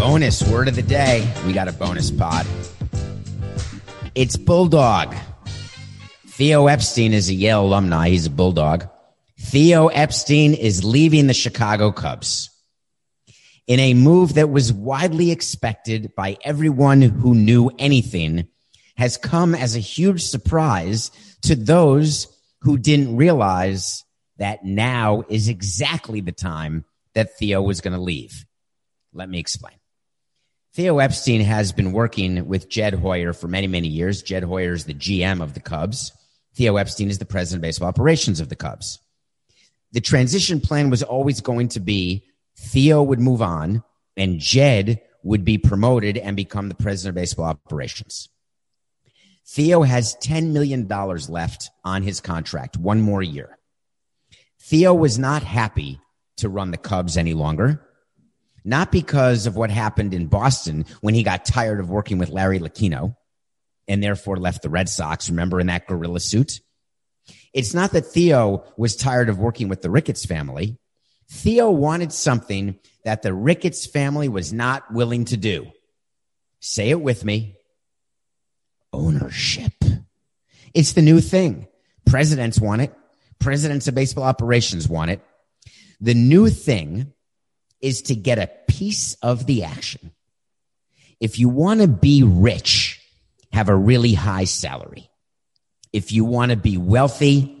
Bonus word of the day. We got a bonus pod. It's Bulldog. Theo Epstein is a Yale alumni. He's a Bulldog. Theo Epstein is leaving the Chicago Cubs in a move that was widely expected by everyone who knew anything has come as a huge surprise to those who didn't realize that now is exactly the time that Theo was going to leave. Let me explain. Theo Epstein has been working with Jed Hoyer for many, many years. Jed Hoyer is the GM of the Cubs. Theo Epstein is the president of baseball operations of the Cubs. The transition plan was always going to be Theo would move on and Jed would be promoted and become the president of baseball operations. Theo has $10 million left on his contract, one more year. Theo was not happy to run the Cubs any longer not because of what happened in Boston when he got tired of working with Larry Lucchino and therefore left the Red Sox. Remember in that gorilla suit? It's not that Theo was tired of working with the Ricketts family. Theo wanted something that the Ricketts family was not willing to do. Say it with me. Ownership. It's the new thing. Presidents want it. Presidents of baseball operations want it. The new thing is to get a piece of the action. If you want to be rich, have a really high salary. If you want to be wealthy,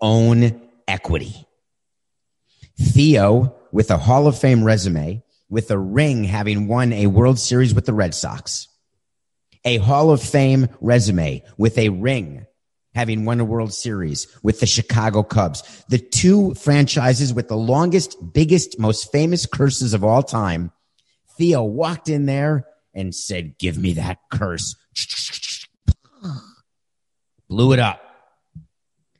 own equity. Theo, with a Hall of Fame resume, with a ring having won a World Series with the Red Sox, a Hall of Fame resume with a ring having won a World Series with the Chicago Cubs, the two franchises with the longest, biggest, most famous curses of all time. Theo walked in there and said, give me that curse. Blew it up.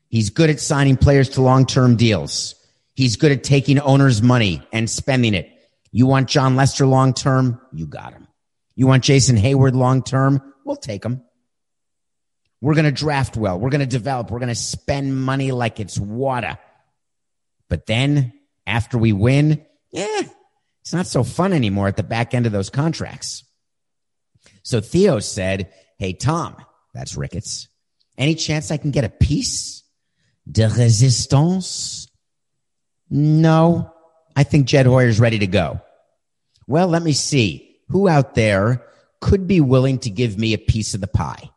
He's good at signing players to long-term deals. He's good at taking owners' money and spending it. You want Jon Lester long-term? You got him. You want Jason Heyward long-term? We'll take him. We're going to draft well. We're going to develop. We're going to spend money like it's water. But then after we win, yeah, it's not so fun anymore at the back end of those contracts. So Theo said, Hey, Tom, that's Ricketts. Any chance I can get a piece de resistance? No, I think Jed Hoyer's ready to go. Well, let me see who out there could be willing to give me a piece of the pie.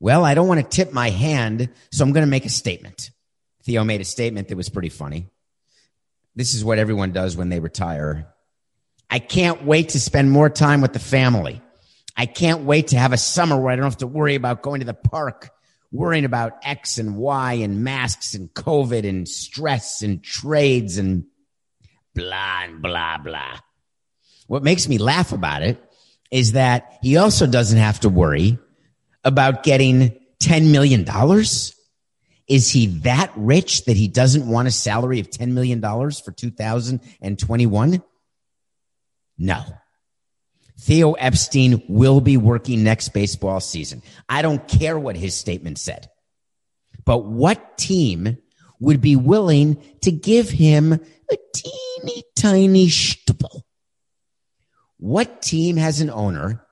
Well, I don't want to tip my hand, so I'm going to make a statement. Theo made a statement that was pretty funny. This is what everyone does when they retire. I can't wait to spend more time with the family. I can't wait to have a summer where I don't have to worry about going to the park, worrying about X and Y and masks and COVID and stress and trades and blah and blah, blah. What makes me laugh about it is that he also doesn't have to worry about getting $10 million? Is he that rich that he doesn't want a salary of $10 million for 2021? No. Theo Epstein will be working next baseball season. I don't care what his statement said. But what team would be willing to give him a teeny tiny stipple? What team has an owner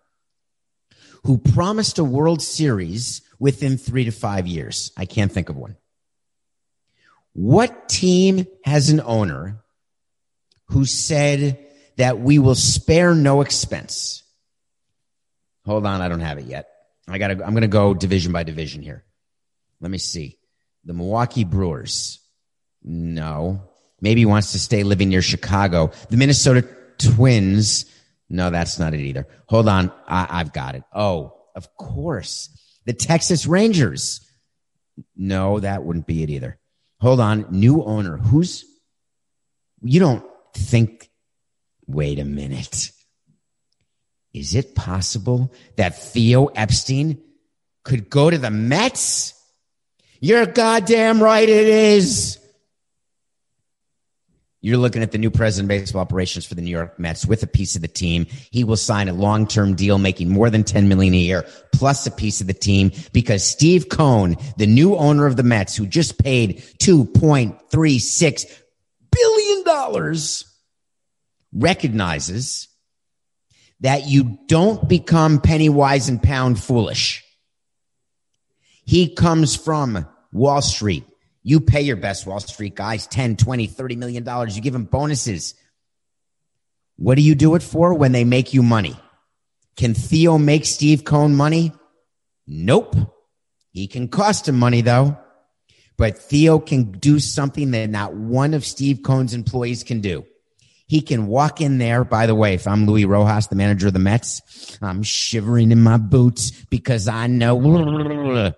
who promised a World Series within three to five years? I can't think of one. What team has an owner who said that we will spare no expense? Hold on, I don't have it yet. I gotta, I'm gonna go division by division here. Let me see. The Milwaukee Brewers. No. Maybe he wants to stay living near Chicago. The Minnesota Twins no, that's not it either. Hold on. I, I've got it. Oh, of course. The Texas Rangers. No, that wouldn't be it either. Hold on. New owner. Who's, you don't think, wait a minute. Is it possible that Theo Epstein could go to the Mets? You're goddamn right it is. You're looking at the new president of baseball operations for the New York Mets with a piece of the team. He will sign a long-term deal making more than 10 million a year plus a piece of the team because Steve Cohen, the new owner of the Mets who just paid 2.36 billion dollars recognizes that you don't become penny wise and pound foolish. He comes from Wall Street. You pay your best Wall Street guys 10, 20, 30 million dollars. You give them bonuses. What do you do it for when they make you money? Can Theo make Steve Cohen money? Nope. He can cost him money though. But Theo can do something that not one of Steve Cohen's employees can do. He can walk in there. By the way, if I'm Luis Rojas, the manager of the Mets, I'm shivering in my boots because I know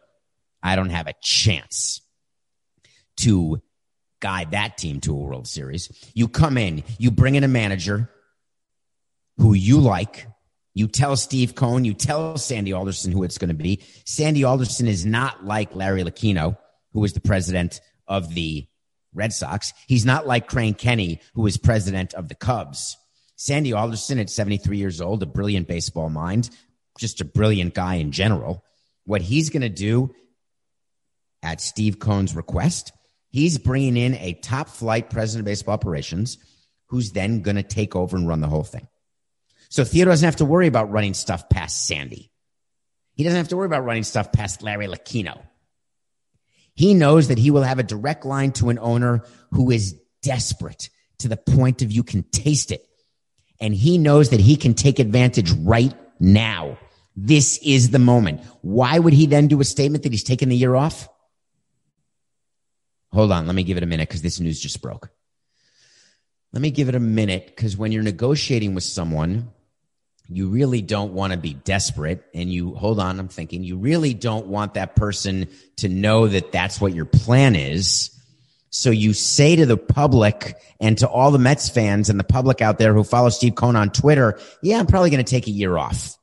I don't have a chance to guide that team to a World Series. You come in, you bring in a manager who you like. You tell Steve Cohen, you tell Sandy Alderson who it's going to be. Sandy Alderson is not like Larry Lucchino, who was the president of the Red Sox. He's not like Crane Kenney, who was president of the Cubs. Sandy Alderson at 73 years old, a brilliant baseball mind, just a brilliant guy in general. What he's going to do at Steve Cohen's request He's bringing in a top flight president of baseball operations who's then going to take over and run the whole thing. So Theodore doesn't have to worry about running stuff past Sandy. He doesn't have to worry about running stuff past Larry Lucchino. He knows that he will have a direct line to an owner who is desperate to the point of you can taste it. And he knows that he can take advantage right now. This is the moment. Why would he then do a statement that he's taking the year off? Hold on. Let me give it a minute because this news just broke. Let me give it a minute because when you're negotiating with someone, you really don't want to be desperate. And you, hold on, I'm thinking, you really don't want that person to know that that's what your plan is. So you say to the public and to all the Mets fans and the public out there who follow Steve Cohen on Twitter, yeah, I'm probably going to take a year off.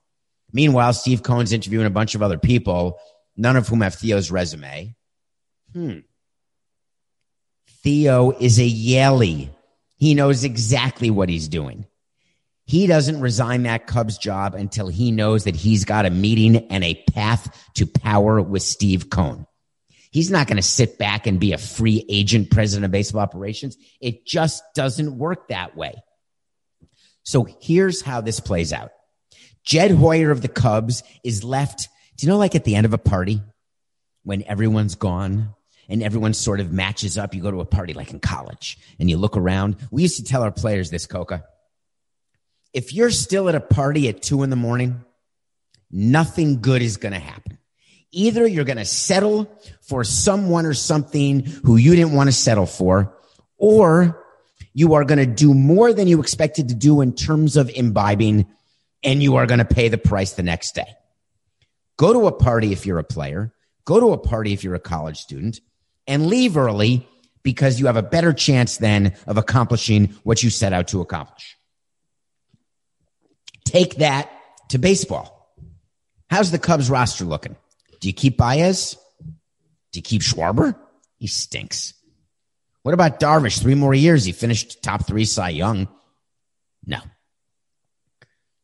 Meanwhile, Steve Cohen's interviewing a bunch of other people, none of whom have Theo's resume. Hmm. Theo is a Yalie. He knows exactly what he's doing. He doesn't resign that Cubs job until he knows that he's got a meeting and a path to power with Steve Cohen. He's not going to sit back and be a free agent president of baseball operations. It just doesn't work that way. So here's how this plays out. Jed Hoyer of the Cubs is left. Do you know, like at the end of a party when everyone's gone and everyone sort of matches up. You go to a party like in college and you look around. We used to tell our players this, Coca. If you're still at a party at two in the morning, nothing good is going to happen. Either you're going to settle for someone or something who you didn't want to settle for, or you are going to do more than you expected to do in terms of imbibing and you are going to pay the price the next day. Go to a party if you're a player. Go to a party if you're a college student and leave early because you have a better chance then of accomplishing what you set out to accomplish. Take that to baseball. How's the Cubs roster looking? Do you keep Baez? Do you keep Schwarber? He stinks. What about Darvish? Three more years. He finished top three Cy Young. No.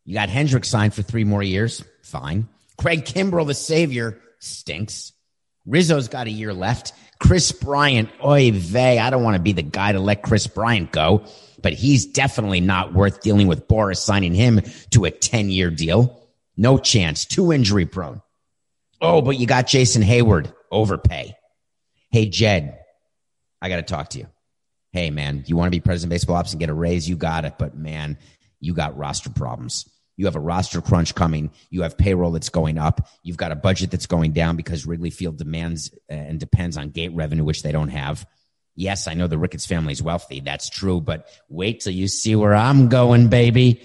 You got Hendricks signed for three more years. Fine. Craig Kimbrel, the savior, stinks. Rizzo's got a year left. Kris Bryant, oy vey. I don't want to be the guy to let Kris Bryant go, but he's definitely not worth dealing with Boras signing him to a 10 year deal. No chance. Too injury prone. Oh, but you got Jason Heyward. Overpay. Hey, Jed, I got to talk to you. Hey, man, you want to be president of baseball ops and get a raise? You got it. But man, you got roster problems. You have a roster crunch coming. You have payroll that's going up. You've got a budget that's going down because Wrigley Field demands uh, and depends on gate revenue, which they don't have. Yes, I know the Ricketts family is wealthy. That's true. But wait till you see where I'm going, baby.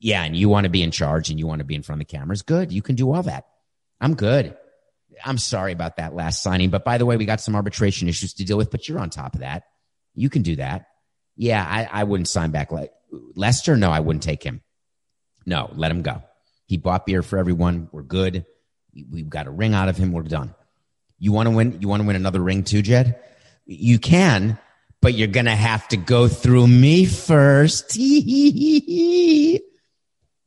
Yeah. And you want to be in charge and you want to be in front of the cameras. Good. You can do all that. I'm good. I'm sorry about that last signing. But by the way, we got some arbitration issues to deal with, but you're on top of that. You can do that. Yeah, I, I wouldn't sign back Le- Lester. No, I wouldn't take him. No, let him go. He bought beer for everyone. We're good. We've got a ring out of him. We're done. You want to win? You want to win another ring too, Jed? You can, but you're going to have to go through me first.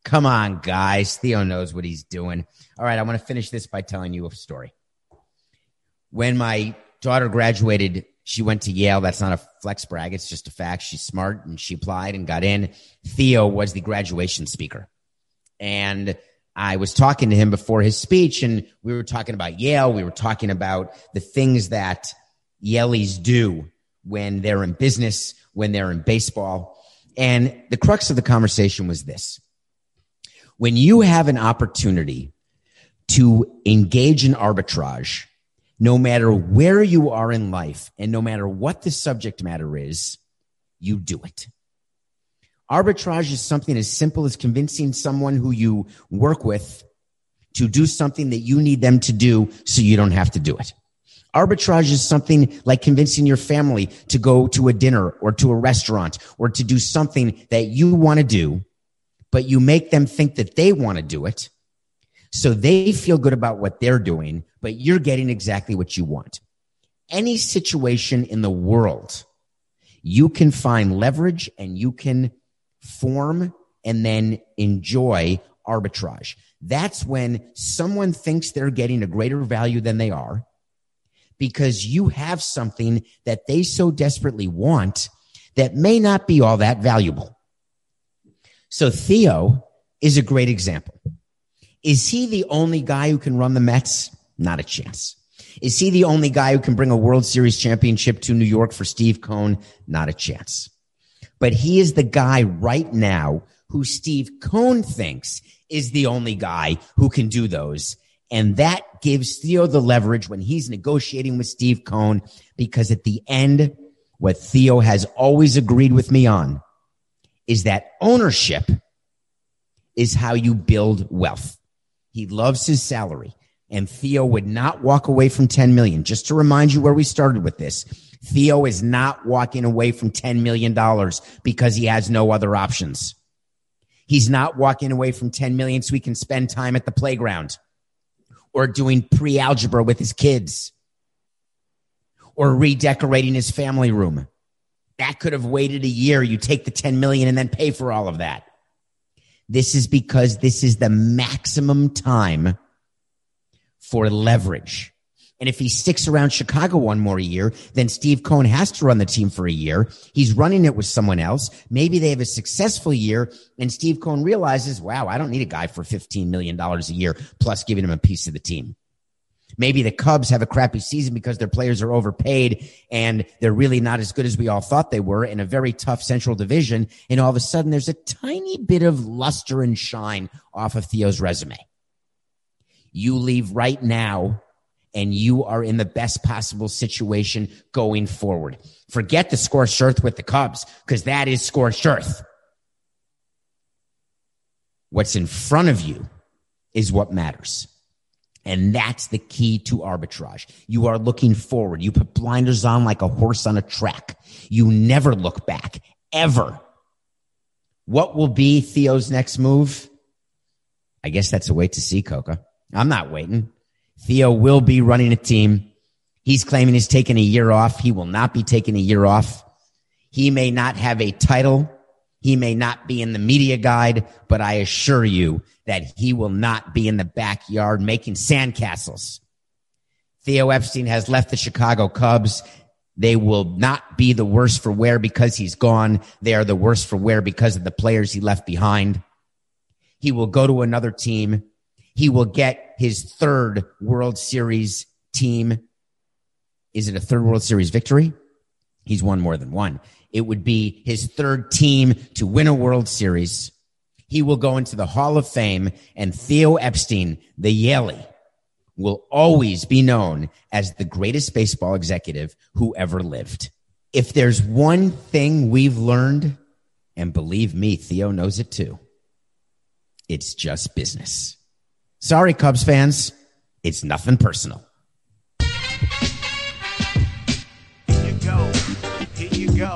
Come on, guys. Theo knows what he's doing. All right. I want to finish this by telling you a story. When my daughter graduated, she went to Yale. That's not a flex brag. It's just a fact. She's smart and she applied and got in. Theo was the graduation speaker. And I was talking to him before his speech and we were talking about Yale. We were talking about the things that Yalies do when they're in business, when they're in baseball. And the crux of the conversation was this. When you have an opportunity to engage in arbitrage, no matter where you are in life and no matter what the subject matter is, you do it. Arbitrage is something as simple as convincing someone who you work with to do something that you need them to do so you don't have to do it. Arbitrage is something like convincing your family to go to a dinner or to a restaurant or to do something that you want to do, but you make them think that they want to do it. So they feel good about what they're doing, but you're getting exactly what you want. Any situation in the world, you can find leverage and you can form and then enjoy arbitrage. That's when someone thinks they're getting a greater value than they are because you have something that they so desperately want that may not be all that valuable. So Theo is a great example. Is he the only guy who can run the Mets? Not a chance. Is he the only guy who can bring a World Series championship to New York for Steve Cohen? Not a chance. But he is the guy right now who Steve Cohen thinks is the only guy who can do those. And that gives Theo the leverage when he's negotiating with Steve Cohen, because at the end, what Theo has always agreed with me on is that ownership is how you build wealth. He loves his salary and Theo would not walk away from 10 million. Just to remind you where we started with this. Theo is not walking away from $10 million because he has no other options. He's not walking away from 10 million so he can spend time at the playground or doing pre algebra with his kids or redecorating his family room. That could have waited a year. You take the 10 million and then pay for all of that. This is because this is the maximum time for leverage. And if he sticks around Chicago one more year, then Steve Cohen has to run the team for a year. He's running it with someone else. Maybe they have a successful year and Steve Cohen realizes, wow, I don't need a guy for $15 million a year plus giving him a piece of the team. Maybe the Cubs have a crappy season because their players are overpaid and they're really not as good as we all thought they were in a very tough central division. And all of a sudden there's a tiny bit of luster and shine off of Theo's resume. You leave right now and you are in the best possible situation going forward. Forget the scorched earth with the Cubs because that is scorched earth. What's in front of you is what matters. And that's the key to arbitrage. You are looking forward. You put blinders on like a horse on a track. You never look back, ever. What will be Theo's next move? I guess that's a wait to see, Coca. I'm not waiting. Theo will be running a team. He's claiming he's taking a year off. He will not be taking a year off. He may not have a title. He may not be in the media guide, but I assure you that he will not be in the backyard making sandcastles. Theo Epstein has left the Chicago Cubs. They will not be the worse for wear because he's gone. They are the worse for wear because of the players he left behind. He will go to another team he will get his third World Series team. Is it a third World Series victory? He's won more than one. It would be his third team to win a World Series. He will go into the Hall of Fame, and Theo Epstein, the Yalie, will always be known as the greatest baseball executive who ever lived. If there's one thing we've learned, and believe me, Theo knows it too, it's just business. Sorry, Cubs fans, it's nothing personal. Here you go. Here you go.